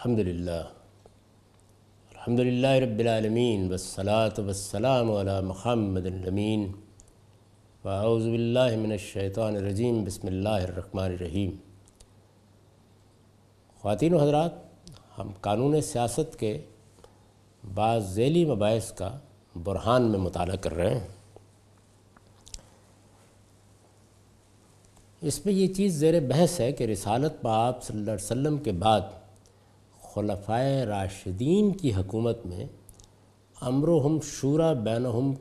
الحمد للہ الحمد للہ رب العالمین والصلاة والسلام علی محمد الامین واعوذ باللہ من الشیطان الرجیم بسم اللہ الرحمن الرحیم خواتین و حضرات ہم قانون سیاست کے بعض ذیلی مباحث کا برہان میں مطالعہ کر رہے ہیں۔ اس میں یہ چیز زیر بحث ہے کہ رسالت پاپ صلی اللہ علیہ وسلم کے بعد خلفائے راشدین کی حکومت میں امرہم شورا بینہم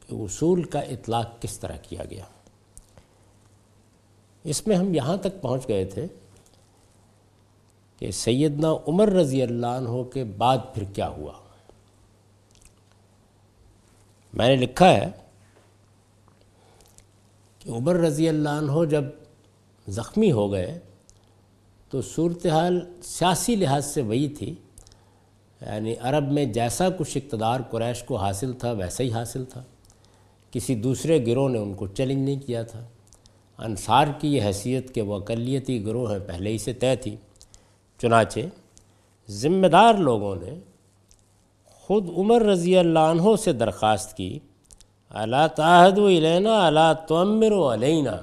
کے اصول کا اطلاق کس طرح کیا گیا؟ اس میں ہم یہاں تک پہنچ گئے تھے کہ سیدنا عمر رضی اللہ عنہ کے بعد پھر کیا ہوا؟ میں نے لکھا ہے کہ عمر رضی اللہ عنہ جب زخمی ہو گئے تو صورتحال سیاسی لحاظ سے وہی تھی۔ یعنی عرب میں جیسا کچھ اقتدار قریش کو حاصل تھا، ویسا ہی حاصل تھا۔ کسی دوسرے گروہ نے ان کو چیلنج نہیں کیا تھا۔ انصار کی یہ حیثیت کہ وہ اقلیتی گروہ ہیں پہلے ہی سے طے تھی۔ چنانچہ ذمہ دار لوگوں نے خود عمر رضی اللہ عنہ سے درخواست کی اللہ تعہد و علینا اللہ تعمر و علینا.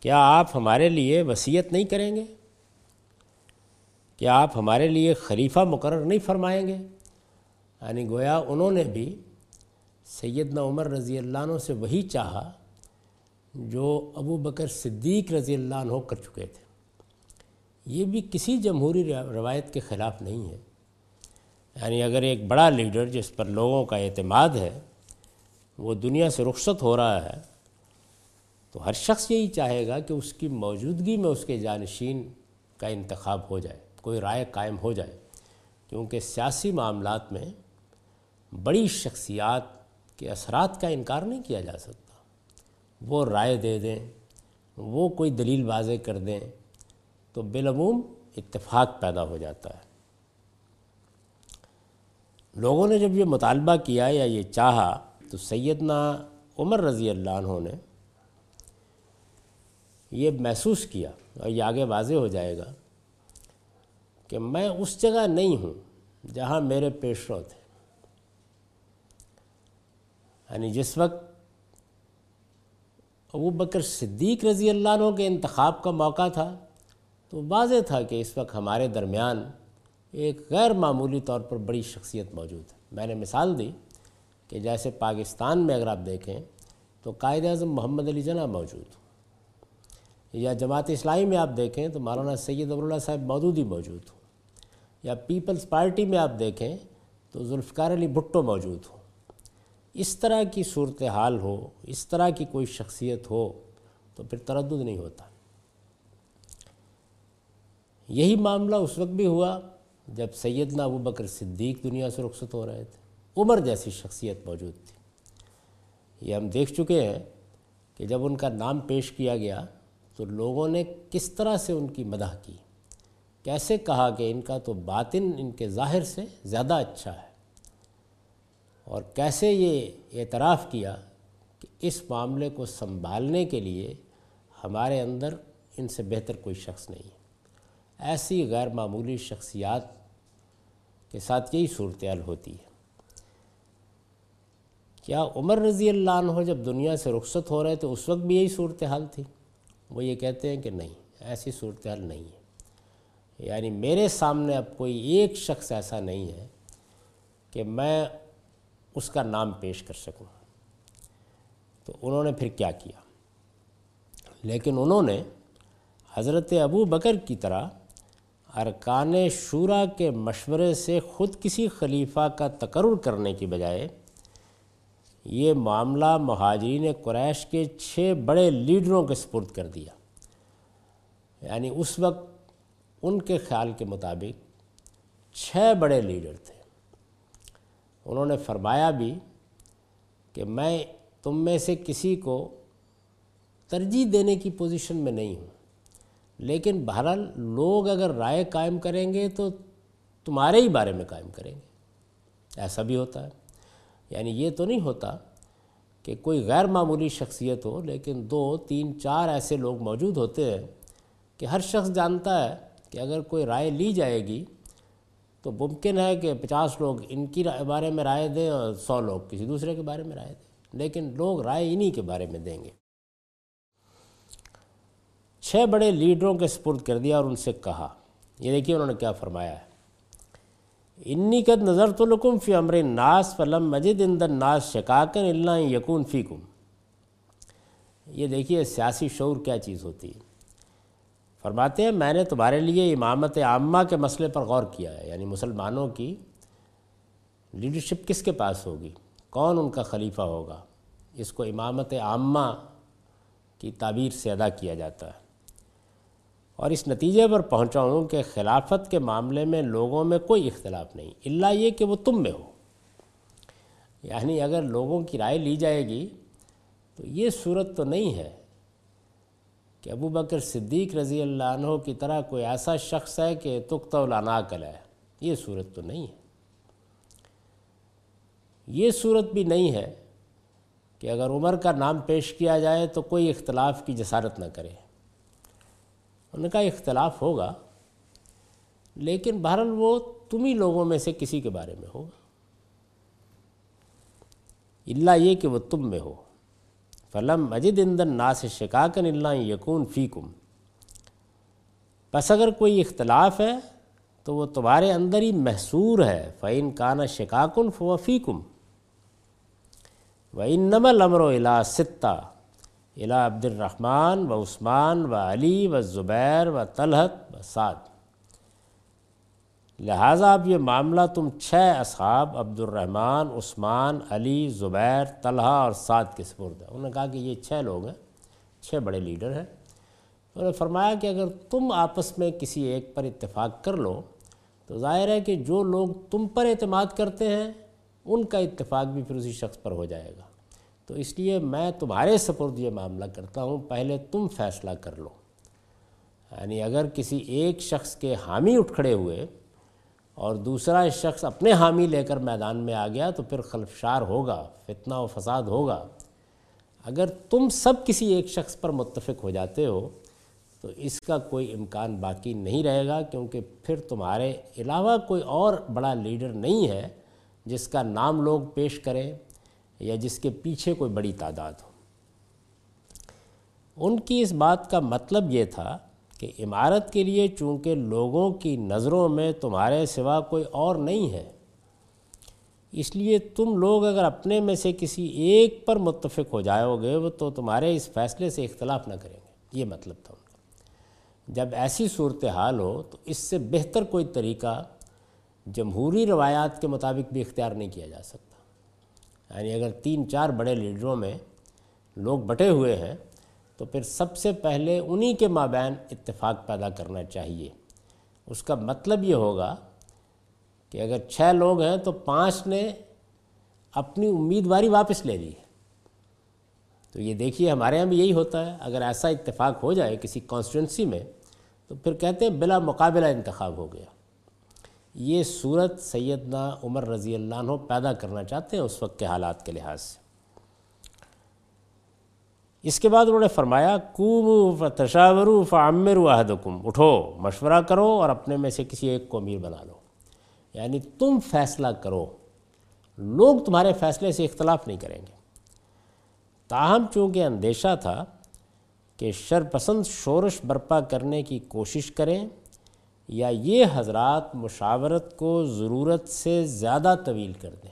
کیا آپ ہمارے لیے وصیت نہیں کریں گے؟ کیا آپ ہمارے لیے خلیفہ مقرر نہیں فرمائیں گے؟ یعنی گویا انہوں نے بھی سیدنا عمر رضی اللہ عنہ سے وہی چاہا جو ابو بکر صدیق رضی اللہ عنہ کر چکے تھے۔ یہ بھی کسی جمہوری روایت کے خلاف نہیں ہے۔ یعنی اگر ایک بڑا لیڈر جس پر لوگوں کا اعتماد ہے، وہ دنیا سے رخصت ہو رہا ہے تو ہر شخص یہی چاہے گا کہ اس کی موجودگی میں اس کے جانشین کا انتخاب ہو جائے، کوئی رائے قائم ہو جائے۔ کیونکہ سیاسی معاملات میں بڑی شخصیات کے اثرات کا انکار نہیں کیا جا سکتا۔ وہ رائے دے دیں، وہ کوئی دلیل واضح کر دیں تو بالعموم اتفاق پیدا ہو جاتا ہے۔ لوگوں نے جب یہ مطالبہ کیا یا یہ چاہا تو سیدنا عمر رضی اللہ عنہ نے یہ محسوس کیا اور یہ آگے واضح ہو جائے گا کہ میں اس جگہ نہیں ہوں جہاں میرے پیش رو تھے۔ یعنی جس وقت ابو بکر صدیق رضی اللہ عنہ کے انتخاب کا موقع تھا تو واضح تھا کہ اس وقت ہمارے درمیان ایک غیر معمولی طور پر بڑی شخصیت موجود ہے۔ میں نے مثال دی کہ جیسے پاکستان میں اگر آپ دیکھیں تو قائد اعظم محمد علی جناح موجود۔ یا جماعت اسلامی میں آپ دیکھیں تو مولانا سید ابراللہ صاحب مودود ہی موجود ہوں، یا پیپلز پارٹی میں آپ دیکھیں تو ذوالفقار علی بھٹو موجود ہوں۔ اس طرح کی صورتحال ہو، اس طرح کی کوئی شخصیت ہو تو پھر تردد نہیں ہوتا۔ یہی معاملہ اس وقت بھی ہوا جب سیدنا ابو بکر صدیق دنیا سے رخصت ہو رہے تھے۔ عمر جیسی شخصیت موجود تھی۔ یہ ہم دیکھ چکے ہیں کہ جب ان کا نام پیش کیا گیا تو لوگوں نے کس طرح سے ان کی مدح کی؟ کیسے کہا کہ ان کا تو باطن ان کے ظاہر سے زیادہ اچھا ہے؟ اور کیسے یہ اعتراف کیا کہ اس معاملے کو سنبھالنے کے لیے ہمارے اندر ان سے بہتر کوئی شخص نہیں؟ ہے ایسی غیر معمولی شخصیات کے ساتھ یہی صورتحال ہوتی ہے۔ کیا عمر رضی اللہ عنہ جب دنیا سے رخصت ہو رہے تو اس وقت بھی یہی صورتحال تھی؟ وہ یہ کہتے ہیں کہ نہیں، ایسی صورتحال نہیں ہے۔ یعنی میرے سامنے اب کوئی ایک شخص ایسا نہیں ہے کہ میں اس کا نام پیش کر سکوں۔ تو انہوں نے پھر کیا کیا؟ لیکن انہوں نے حضرت ابو بکر کی طرح ارکان شورا کے مشورے سے خود کسی خلیفہ کا تقرر کرنے کی بجائے یہ معاملہ مہاجرین قریش کے چھ بڑے لیڈروں کے سپرد کر دیا۔ یعنی اس وقت ان کے خیال کے مطابق چھ بڑے لیڈر تھے۔ انہوں نے فرمایا بھی کہ میں تم میں سے کسی کو ترجیح دینے کی پوزیشن میں نہیں ہوں، لیکن بہرحال لوگ اگر رائے قائم کریں گے تو تمہارے ہی بارے میں قائم کریں گے۔ ایسا بھی ہوتا ہے۔ یعنی یہ تو نہیں ہوتا کہ کوئی غیر معمولی شخصیت ہو، لیکن دو، تین، چار ایسے لوگ موجود ہوتے ہیں کہ ہر شخص جانتا ہے کہ اگر کوئی رائے لی جائے گی تو ممکن ہے کہ پچاس لوگ ان کی بارے میں رائے دیں اور سو لوگ کسی دوسرے کے بارے میں رائے دیں۔ لیکن لوگ رائے انہی کے بارے میں دیں گے۔ چھ بڑے لیڈروں کے سپرد کر دیا اور ان سے کہا۔ یہ دیکھیے انہوں نے کیا فرمایا ہے۔ انی قد نظر تو لکم فی امر ناس فلم مجد اندر ناس شکاکن اللہ یقون فی کم یہ دیکھیے سیاسی شعور کیا چیز ہوتی ہے۔ فرماتے ہیں، میں نے تمہارے لیے امامت عامہ کے مسئلے پر غور کیا ہے یعنی مسلمانوں کی لیڈرشپ کس کے پاس ہوگی؟ کون ان کا خلیفہ ہوگا؟ اس کو امامت عامہ کی تعبیر سے ادا کیا جاتا ہے۔ اور اس نتیجے پر پہنچا ہوں کہ خلافت کے معاملے میں لوگوں میں کوئی اختلاف نہیں اللہ یہ کہ وہ تم میں ہو۔ یعنی اگر لوگوں کی رائے لی جائے گی تو یہ صورت تو نہیں ہے کہ ابو بکر صدیق رضی اللہ عنہ کی طرح کوئی ایسا شخص ہے کہ تخت کل ہے یہ صورت تو نہیں ہے۔ یہ صورت بھی نہیں ہے کہ اگر عمر کا نام پیش کیا جائے تو کوئی اختلاف کی جسارت نہ کرے۔ ان کا اختلاف ہوگا، لیکن بہرحال وہ تم ہی لوگوں میں سے کسی کے بارے میں ہوگا۔ اللہ یہ کہ وہ تم میں ہو۔ فلم مجد اندن نا سے شکاکن اللہ یقون فیکم بس اگر کوئی اختلاف ہے تو وہ تمہارے اندر ہی محصور ہے۔ فعین کانا شکاکن فو فیکم و ان نمل امر و الا ستہ الا عبد الرحمن و عثمان و علی و زبیر و طلحت و سعد۔ لہٰذا اب یہ معاملہ تم چھ اصحاب عبد الرحمن، عثمان، علی، زبیر، طلحہ اور سعد کے سپرد ہے انہوں نے کہا کہ یہ چھ لوگ ہیں، چھ بڑے لیڈر ہیں۔ انہوں نے فرمایا کہ اگر تم آپس میں کسی ایک پر اتفاق کر لو، تو ظاہر ہے کہ جو لوگ تم پر اعتماد کرتے ہیں، ان کا اتفاق بھی پھر اسی شخص پر ہو جائے گا۔ تو اس لیے میں تمہارے سپرد یہ معاملہ کرتا ہوں، پہلے تم فیصلہ کر لو۔ یعنی اگر کسی ایک شخص کے حامی اٹھ کھڑے ہوئے اور دوسرا شخص اپنے حامی لے کر میدان میں آ گیا تو پھر خلفشار ہوگا، فتنہ و فساد ہوگا۔ اگر تم سب کسی ایک شخص پر متفق ہو جاتے ہو تو اس کا کوئی امکان باقی نہیں رہے گا، کیونکہ پھر تمہارے علاوہ کوئی اور بڑا لیڈر نہیں ہے جس کا نام لوگ پیش کریں۔ یا جس کے پیچھے کوئی بڑی تعداد ہو۔ ان کی اس بات کا مطلب یہ تھا کہ عمارت کے لیے چونکہ لوگوں کی نظروں میں تمہارے سوا کوئی اور نہیں ہے، اس لیے تم لوگ اگر اپنے میں سے کسی ایک پر متفق ہو جاؤ گے وہ تو تمہارے اس فیصلے سے اختلاف نہ کریں گے۔ یہ مطلب تھا ان کا۔ جب ایسی صورتحال ہو تو اس سے بہتر کوئی طریقہ جمہوری روایات کے مطابق بھی اختیار نہیں کیا جا سکتا۔ یعنی اگر تین چار بڑے لیڈروں میں لوگ بٹے ہوئے ہیں، تو پھر سب سے پہلے انہی کے مابین اتفاق پیدا کرنا چاہیے۔ اس کا مطلب یہ ہوگا کہ اگر چھ لوگ ہیں، تو پانچ نے اپنی امیدواری واپس لے لی۔ ہے تو یہ دیکھیے، ہمارے یہاں بھی یہی ہوتا ہے۔ اگر ایسا اتفاق ہو جائے کسی کانسٹیٹنسی میں، تو پھر کہتے ہیں بلا مقابلہ انتخاب ہو گیا۔ یہ صورت سیدنا عمر رضی اللہ عنہ پیدا کرنا چاہتے ہیں اس وقت کے حالات کے لحاظ سے۔ اس کے بعد انہوں نے فرمایا کوم تشاور فعمر واحدکم اٹھو، مشورہ کرو اور اپنے میں سے کسی ایک کو امیر بنا لو۔ یعنی تم فیصلہ کرو۔ لوگ تمہارے فیصلے سے اختلاف نہیں کریں گے۔ تاہم، چونکہ اندیشہ تھا کہ شرپسند شورش برپا کرنے کی کوشش کریں یا یہ حضرات مشاورت کو ضرورت سے زیادہ طویل کر دیں۔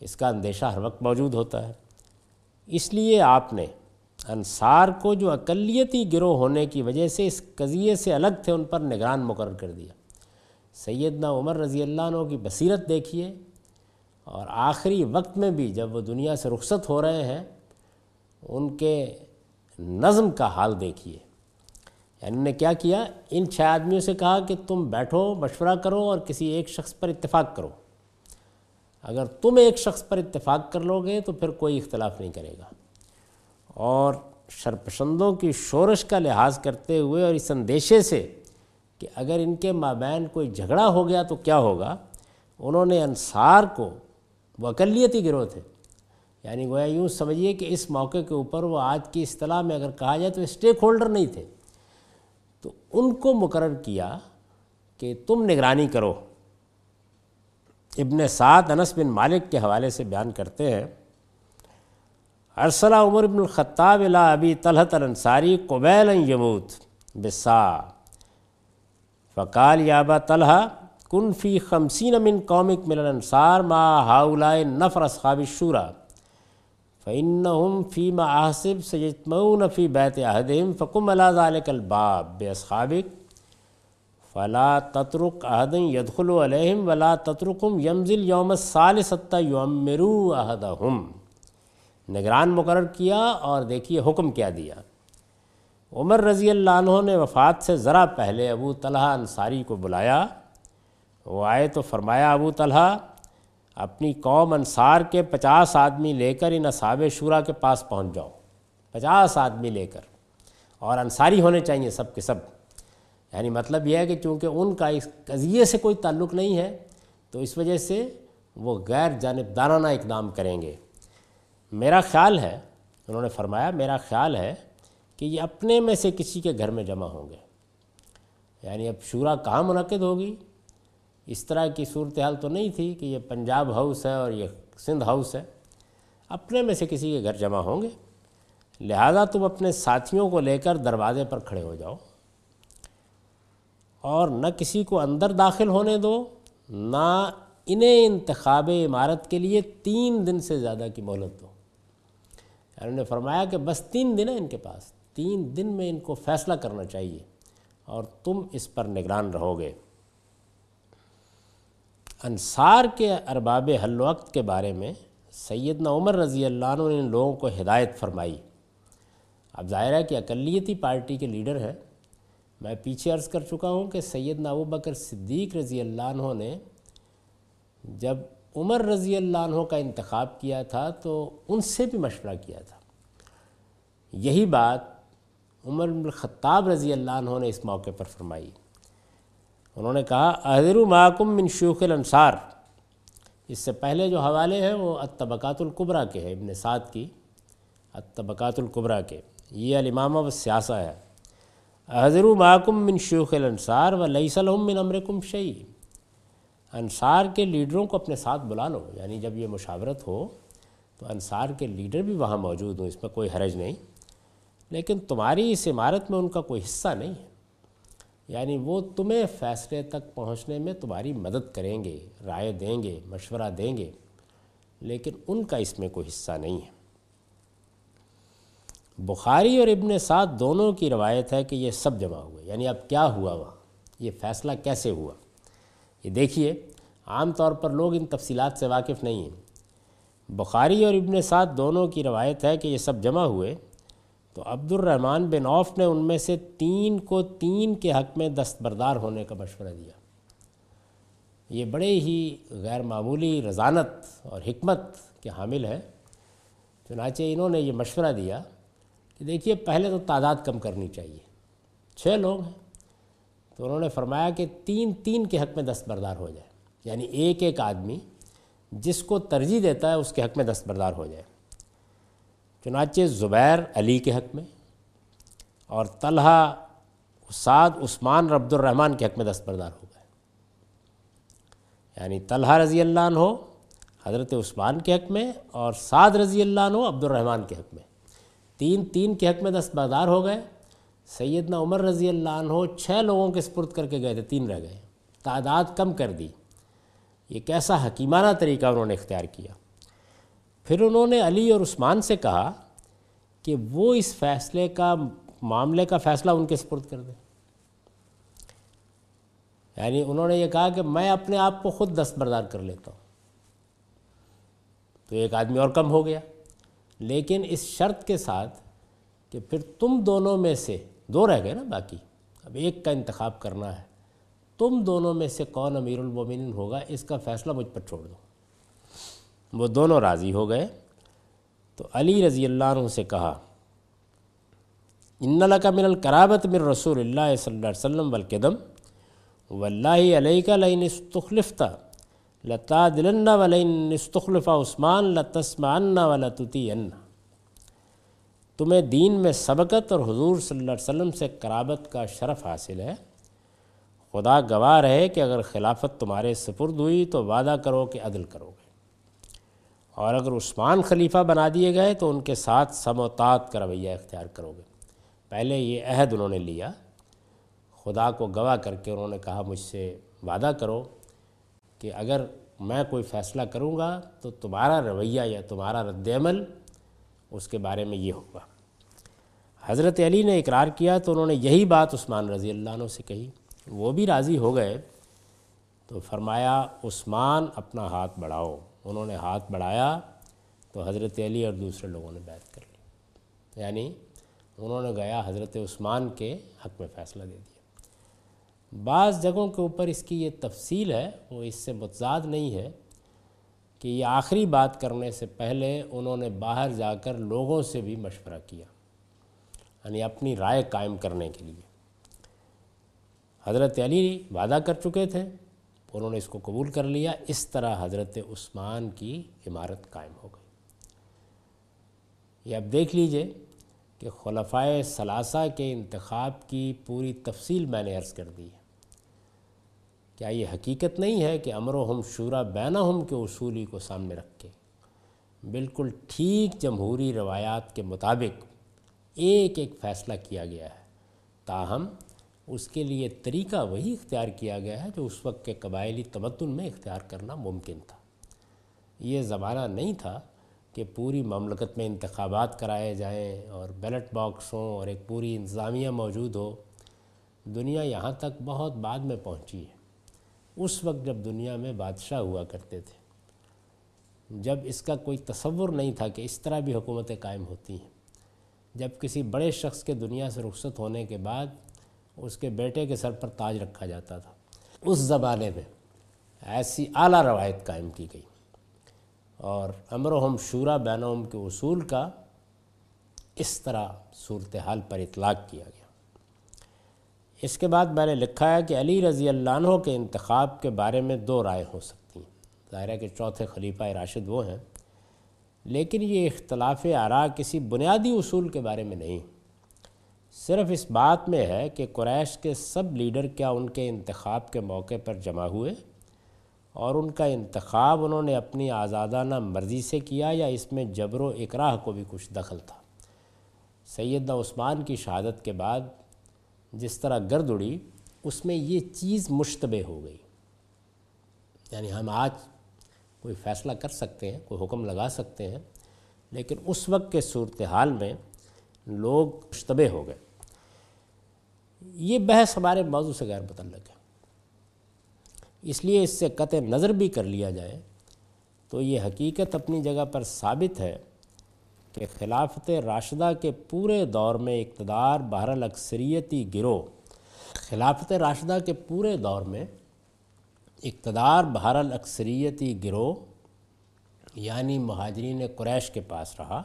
اس کا اندیشہ ہر وقت موجود ہوتا ہے۔ اس لیے آپ نے انصار کو جو اقلیتی گروہ ہونے کی وجہ سے اس قضیے سے الگ تھے، ان پر نگران مقرر کر دیا۔ سیدنا عمر رضی اللہ عنہ کی بصیرت دیکھیے۔ اور آخری وقت میں بھی جب وہ دنیا سے رخصت ہو رہے ہیں، ان کے نظم کا حال دیکھیے۔ یعنی نے کیا کیا؟ ان چھ آدمیوں سے کہا کہ تم بیٹھو، مشورہ کرو اور کسی ایک شخص پر اتفاق کرو۔ اگر تم ایک شخص پر اتفاق کر لو گے تو پھر کوئی اختلاف نہیں کرے گا۔ اور شرپسندوں کی شورش کا لحاظ کرتے ہوئے اور اس اندیشے سے کہ اگر ان کے مابین کوئی جھگڑا ہو گیا تو کیا ہوگا؟ انہوں نے انصار کو وہ اقلیتی گروہ تھے۔ یعنی گویا یوں سمجھیے کہ اس موقع کے اوپر وہ آج کی اصطلاح میں اگر کہا جائے تو اسٹیک ہولڈر نہیں تھے۔ تو ان کو مقرر کیا کہ تم نگرانی کرو۔ ابن سعد انس بن مالک کے حوالے سے بیان کرتے ہیں، ارسلہ عمر ابن الخطاب الا ابی طلحت الانصاری قبیل یموت بسا۔ فقال یابا طلحہ، کن فی خمسین من قومک من الانصار ما ہاؤلائے نفر اصحاب الشورا فإنهم فيما أحسب سيجتمعون في بيت أحدهم فقم على ذلك الباب بأصحابك فلا تترك أحدا يدخل عليهم ولا تتركهم يمزل يوم الثالث حتى يعمروا أحدهم نگران مقرر کیا اور دیکھیے حکم کیا دیا۔ عمر رضی اللہ عنہ نے وفات سے ذرا پہلے ابو طلحہ انصاری کو بلایا۔ وہ آئے تو فرمایا، ابو طلحہ اپنی قوم انصار کے پچاس آدمی لے کر ان اصحاب شورا کے پاس پہنچ جاؤ۔ پچاس آدمی لے کر۔ اور انصاری ہونے چاہیے سب کے سب۔ یعنی مطلب یہ ہے کہ چونکہ ان کا اس قضیے سے کوئی تعلق نہیں ہے، تو اس وجہ سے وہ غیر جانبدارانہ اقدام کریں گے۔ میرا خیال ہے، انہوں نے فرمایا، میرا خیال ہے کہ یہ اپنے میں سے کسی کے گھر میں جمع ہوں گے۔ یعنی اب شورا کہاں منعقد ہوگی؟ اس طرح کی صورتحال تو نہیں تھی کہ یہ پنجاب ہاؤس ہے اور یہ سندھ ہاؤس ہے۔ اپنے میں سے کسی کے گھر جمع ہوں گے۔ لہذا تم اپنے ساتھیوں کو لے کر دروازے پر کھڑے ہو جاؤ۔ اور نہ کسی کو اندر داخل ہونے دو، نہ انہیں انتخاب عمارت کے لیے تین دن سے زیادہ کی مہلت دو۔ انہوں نے فرمایا کہ بس تین دن ہے ان کے پاس، تین دن میں ان کو فیصلہ کرنا چاہیے اور تم اس پر نگران رہو گے۔ انصار کے ارباب حل وقت کے بارے میں سیدنا عمر رضی اللہ عنہ نے ان لوگوں کو ہدایت فرمائی۔ اب ظاہر ہے کہ اقلیتی پارٹی کے لیڈر ہیں۔ میں پیچھے عرض کر چکا ہوں کہ سیدنا ابو بکر صدیق رضی اللہ عنہ نے جب عمر رضی اللہ عنہ کا انتخاب کیا تھا تو ان سے بھی مشورہ کیا تھا۔ یہی بات عمر بن الخطاب رضی اللہ عنہ نے اس موقع پر فرمائی۔ انہوں نے کہا احضر محکم من شیوخ الانصار. اس سے پہلے جو حوالے ہیں وہ اتبقات القبرہ کے ہیں، ابن سعد کی اتبقات القبرہ کے۔ یہ الامامہ و سیاسہ ہے احضر محکم من شیوخ الانصار و لئی من امرکم شعی انصار کے لیڈروں کو اپنے ساتھ بلا لو یعنی جب یہ مشاورت ہو تو انصار کے لیڈر بھی وہاں موجود ہوں، اس میں کوئی حرج نہیں۔ لیکن تمہاری اس عمارت میں ان کا کوئی حصہ نہیں ہے۔ یعنی وہ تمہیں فیصلے تک پہنچنے میں تمہاری مدد کریں گے، رائے دیں گے، مشورہ دیں گے، لیکن ان کا اس میں کوئی حصہ نہیں ہے۔ بخاری اور ابن سعد دونوں کی روایت ہے کہ یہ سب جمع ہوئے۔ یعنی اب کیا ہوا وہاں؟ یہ فیصلہ کیسے ہوا؟ یہ دیکھیے، عام طور پر لوگ ان تفصیلات سے واقف نہیں ہیں۔ بخاری اور ابن سعد دونوں کی روایت ہے کہ یہ سب جمع ہوئے۔ تو عبد الرحمن بن عوف نے ان میں سے تین کو تین کے حق میں دستبردار ہونے کا مشورہ دیا۔ یہ بڑے ہی غیر معمولی رضانت اور حکمت کے حامل ہے چنانچہ انہوں نے یہ مشورہ دیا کہ دیکھیے، پہلے تو تعداد کم کرنی چاہیے۔ چھ لوگ ہیں۔ تو انہوں نے فرمایا کہ تین تین کے حق میں دستبردار ہو جائے۔ یعنی ایک ایک آدمی جس کو ترجیح دیتا ہے، اس کے حق میں دستبردار ہو جائے۔ چنانچہ زبیر علی کے حق میں اور طلحہ سعد عثمان ربد الرحمن کے حق میں دستبردار ہو گئے۔ یعنی طلحہ رضی اللہ عنہ حضرت عثمان کے حق میں اور سعد رضی اللہ عنہ عبد الرحمن کے حق میں۔ تین تین کے حق میں دستبردار ہو گئے۔ سیدنا عمر رضی اللہ عنہ چھ لوگوں کے سپرد کر کے گئے تھے، تین رہ گئے۔ تعداد کم کر دی۔ یہ کیسا حکیمانہ طریقہ انہوں نے اختیار کیا۔ پھر انہوں نے علی اور عثمان سے کہا کہ وہ اس فیصلے کا معاملے کا فیصلہ ان کے سپرد کر دیں۔ یعنی انہوں نے یہ کہا کہ میں اپنے آپ کو خود دستبردار کر لیتا ہوں۔ تو ایک آدمی اور کم ہو گیا۔ لیکن اس شرط کے ساتھ کہ پھر تم دونوں میں سے دو رہ گئے نا باقی۔ اب ایک کا انتخاب کرنا ہے۔ تم دونوں میں سے کون امیر المومنین ہوگا؟ اس کا فیصلہ مجھ پر چھوڑ دو۔ وہ دونوں راضی ہو گئے۔ تو علی رضی اللہ عنہ سے کہا، ان کا من القرابت من رسول اللہ صلی اللہ علیہ وسلم والقدم، واللہ علیہ لین استخلفتا لتا دلن ولین استخلف عثمان، لتسمعن ولتتی تمہیں دین میں سبقت اور حضور صلی اللہ علیہ وسلم سے قرابت کا شرف حاصل ہے۔ خدا گواہ رہے کہ اگر خلافت تمہارے سپرد ہوئی تو وعدہ کرو کہ عدل کرو گے۔ اور اگر عثمان خلیفہ بنا دیے گئے تو ان کے ساتھ سموتات کا رویہ اختیار کرو گے۔ پہلے یہ عہد انہوں نے لیا۔ خدا کو گواہ کر کے انہوں نے کہا، مجھ سے وعدہ کرو کہ اگر میں کوئی فیصلہ کروں گا تو تمہارا رویہ یا تمہارا رد عمل اس کے بارے میں یہ ہوگا۔ حضرت علی نے اقرار کیا تو انہوں نے یہی بات عثمان رضی اللہ عنہ سے کہی۔ وہ بھی راضی ہو گئے تو فرمایا، عثمان اپنا ہاتھ بڑھاؤ۔ انہوں نے ہاتھ بڑھایا تو حضرت علی اور دوسرے لوگوں نے بیعت کر لی۔ یعنی انہوں نے گیا حضرت عثمان کے حق میں فیصلہ دے دیا۔ بعض جگہوں کے اوپر اس کی یہ تفصیل ہے، وہ اس سے متضاد نہیں ہے کہ یہ آخری بات کرنے سے پہلے انہوں نے باہر جا کر لوگوں سے بھی مشورہ کیا یعنی اپنی رائے قائم کرنے کے لیے۔ حضرت علی وعدہ کر چکے تھے۔ انہوں نے اس کو قبول کر لیا، اس طرح حضرت عثمان کی عمارت قائم ہو گئی۔ یہ اب دیکھ لیجیے کہ خلفائے ثلاثہ کے انتخاب کی پوری تفصیل میں نے عرض کر دی ہے۔ کیا یہ حقیقت نہیں ہے کہ امر و ہم شورا بینہم کے اصولی کو سامنے رکھ کے بالکل ٹھیک جمہوری روایات کے مطابق ایک ایک فیصلہ کیا گیا ہے۔ تاہم اس کے لیے طریقہ وہی اختیار کیا گیا ہے جو اس وقت کے قبائلی تمدن میں اختیار کرنا ممکن تھا۔ یہ زمانہ نہیں تھا کہ پوری مملکت میں انتخابات کرائے جائیں اور بیلٹ باکس ہوں اور ایک پوری انتظامیہ موجود ہو۔ دنیا یہاں تک بہت بعد میں پہنچی ہے۔ اس وقت جب دنیا میں بادشاہ ہوا کرتے تھے۔ جب اس کا کوئی تصور نہیں تھا کہ اس طرح بھی حکومتیں قائم ہوتی ہیں۔ جب کسی بڑے شخص کے دنیا سے رخصت ہونے کے بعد اس کے بیٹے کے سر پر تاج رکھا جاتا تھا۔ اس زمانے میں ایسی اعلیٰ روایت قائم کی گئی۔ اور امر و ہم شورا بینوم کے اصول کا اس طرح صورتحال پر اطلاق کیا گیا۔ اس کے بعد میں نے لکھا ہے کہ علی رضی اللہ عنہ کے انتخاب کے بارے میں دو رائے ہو سکتی ہیں۔ ظاہرہ کہ چوتھے خلیفہ راشد وہ ہیں۔ لیکن یہ اختلاف آرا کسی بنیادی اصول کے بارے میں نہیں۔ صرف اس بات میں ہے کہ قریش کے سب لیڈر کیا ان کے انتخاب کے موقع پر جمع ہوئے؟ اور ان کا انتخاب انہوں نے اپنی آزادانہ مرضی سے کیا یا اس میں جبر و اقراہ کو بھی کچھ دخل تھا؟ سیدہ عثمان کی شہادت کے بعد جس طرح گرد اڑی، اس میں یہ چیز مشتبہ ہو گئی۔ یعنی ہم آج کوئی فیصلہ کر سکتے ہیں، کوئی حکم لگا سکتے ہیں، لیکن اس وقت کے صورتحال میں لوگ مشتبہ ہو گئے۔ یہ بحث ہمارے موضوع سے غیر متعلق ہے۔ اس لیے اس سے قطع نظر بھی کر لیا جائے تو یہ حقیقت اپنی جگہ پر ثابت ہے کہ خلافت راشدہ کے پورے دور میں اقتدار بہر الاکثریتی گروہ، خلافت راشدہ کے پورے دور میں اقتدار بہر الاکثریتی گروہ یعنی مہاجرین قریش کے پاس رہا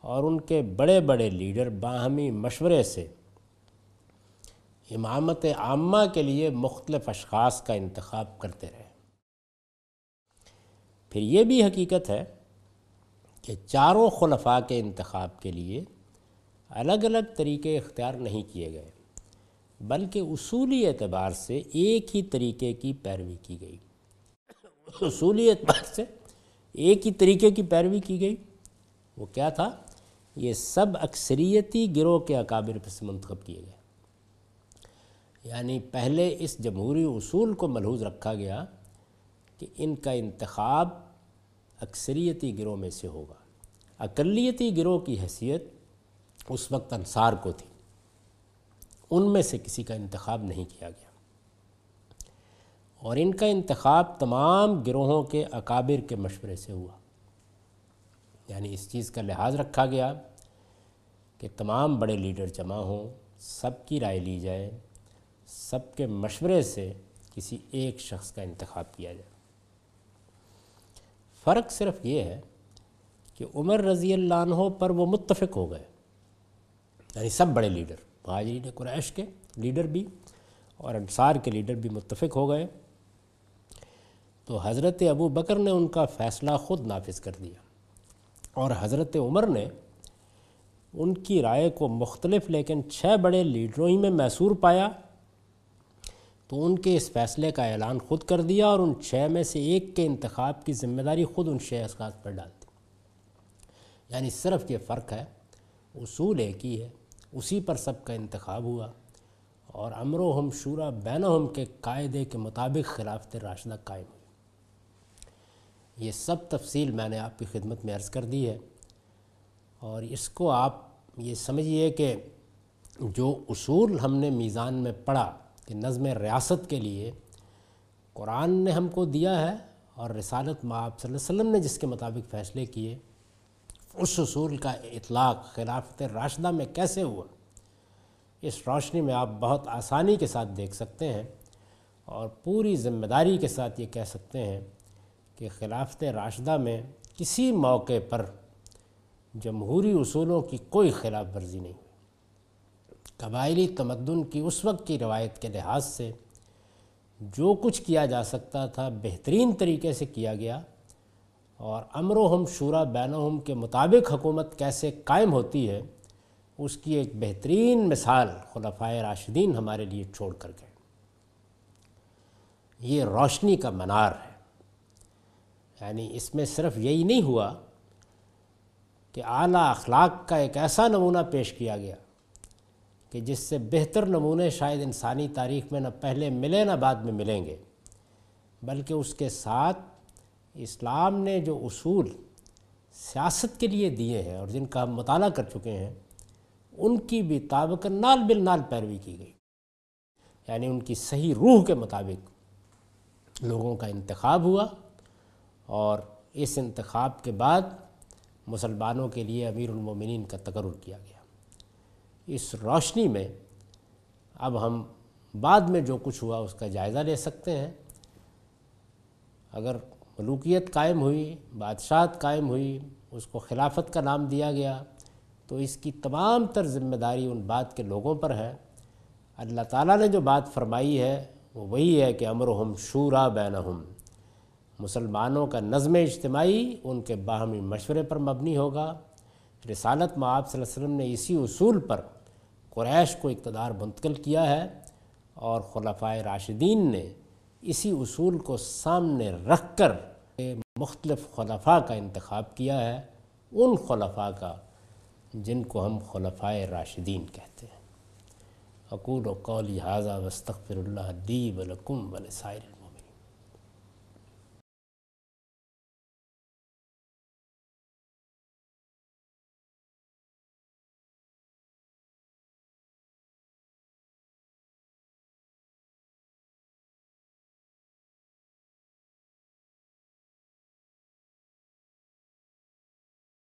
اور ان کے بڑے بڑے لیڈر باہمی مشورے سے امامت عامہ کے لیے مختلف اشخاص کا انتخاب کرتے رہے۔ پھر یہ بھی حقیقت ہے کہ چاروں خلفاء کے انتخاب کے لیے الگ الگ طریقے اختیار نہیں کیے گئے، بلکہ اصولی اعتبار سے ایک ہی طریقے کی پیروی کی گئی۔ اصولی اعتبار سے ایک ہی طریقے کی پیروی کی گئی۔ وہ کیا تھا؟ یہ سب اکثریتی گروہ کے اکابر پر منتخب کیے گئے۔ یعنی پہلے اس جمہوری اصول کو ملحوظ رکھا گیا کہ ان کا انتخاب اکثریتی گروہ میں سے ہوگا۔ اقلیتی گروہ کی حیثیت اس وقت انصار کو تھی۔ ان میں سے کسی کا انتخاب نہیں کیا گیا۔ اور ان کا انتخاب تمام گروہوں کے اکابر کے مشورے سے ہوا۔ یعنی اس چیز کا لحاظ رکھا گیا کہ تمام بڑے لیڈر جمع ہوں، سب کی رائے لی جائے۔ سب کے مشورے سے کسی ایک شخص کا انتخاب کیا جائے۔ فرق صرف یہ ہے کہ عمر رضی اللہ عنہ پر وہ متفق ہو گئے۔ یعنی سب بڑے لیڈر، مہاجرین قریش کے لیڈر بھی اور انصار کے لیڈر بھی متفق ہو گئے۔ تو حضرت ابو بکر نے ان کا فیصلہ خود نافذ کر دیا اور حضرت عمر نے ان کی رائے کو مختلف لیکن چھ بڑے لیڈروں ہی میں میسور پایا۔ تو ان کے اس فیصلے کا اعلان خود کر دیا اور ان چھ میں سے ایک کے انتخاب کی ذمہ داری خود ان چھ اشخاص پر ڈال دی۔ یعنی صرف یہ فرق ہے، اصول ایک ہی ہے، اسی پر سب کا انتخاب ہوا اور امر و ہم شورا بینہم کے قاعدے کے مطابق خلافت راشدہ قائم ہوئی۔ یہ سب تفصیل میں نے آپ کی خدمت میں عرض کر دی ہے اور اس کو آپ یہ سمجھیے کہ جو اصول ہم نے میزان میں پڑھا کہ نظم ریاست کے لیے قرآن نے ہم کو دیا ہے اور رسالت معاب صلی اللہ علیہ وسلم نے جس کے مطابق فیصلے کیے، اس اصول کا اطلاق خلافت راشدہ میں کیسے ہوا؟ اس روشنی میں آپ بہت آسانی کے ساتھ دیکھ سکتے ہیں اور پوری ذمہ داری کے ساتھ یہ کہہ سکتے ہیں کہ خلافت راشدہ میں کسی موقع پر جمہوری اصولوں کی کوئی خلاف ورزی نہیں ہوئی۔ قبائلی تمدن کی اس وقت کی روایت کے لحاظ سے جو کچھ کیا جا سکتا تھا بہترین طریقے سے کیا گیا اور امر و ہم شورا بینہم کے مطابق حکومت کیسے قائم ہوتی ہے، اس کی ایک بہترین مثال خلفۂ راشدین ہمارے لیے چھوڑ کر گئے۔ یہ روشنی کا منار ہے۔ یعنی اس میں صرف یہی نہیں ہوا کہ اعلیٰ اخلاق کا ایک ایسا نمونہ پیش کیا گیا۔ کہ جس سے بہتر نمونے شاید انسانی تاریخ میں نہ پہلے ملے نہ بعد میں ملیں گے، بلکہ اس کے ساتھ اسلام نے جو اصول سیاست کے لیے دیے ہیں اور جن کا ہم مطالعہ کر چکے ہیں، ان کی بھی تابق نال بل نال پیروی کی گئی۔ یعنی ان کی صحیح روح کے مطابق لوگوں کا انتخاب ہوا اور اس انتخاب کے بعد مسلمانوں کے لیے امیر المومنین کا تقرر کیا گیا۔ اس روشنی میں اب ہم بعد میں جو کچھ ہوا اس کا جائزہ لے سکتے ہیں۔ اگر ملوکیت قائم ہوئی، بادشاہت قائم ہوئی، اس کو خلافت کا نام دیا گیا، تو اس کی تمام تر ذمہ داری ان بات کے لوگوں پر ہے۔ اللہ تعالیٰ نے جو بات فرمائی ہے، وہ وہی ہے کہ امرہم شورا بینہم۔ مسلمانوں کا نظم اجتماعی ان کے باہمی مشورے پر مبنی ہوگا۔ رسالت میں آپ صلی اللہ علیہ وسلم نے اسی اصول پر قریش کو اقتدار منتقل کیا ہے اور خلفۂ راشدین نے اسی اصول کو سامنے رکھ کر مختلف خلفاء کا انتخاب کیا ہے۔ ان خلفاء کا جن کو ہم خلفۂ راشدین کہتے ہیں۔ اقول و قولی حاضہ وستغفر اللہ دی ولکم ولسائر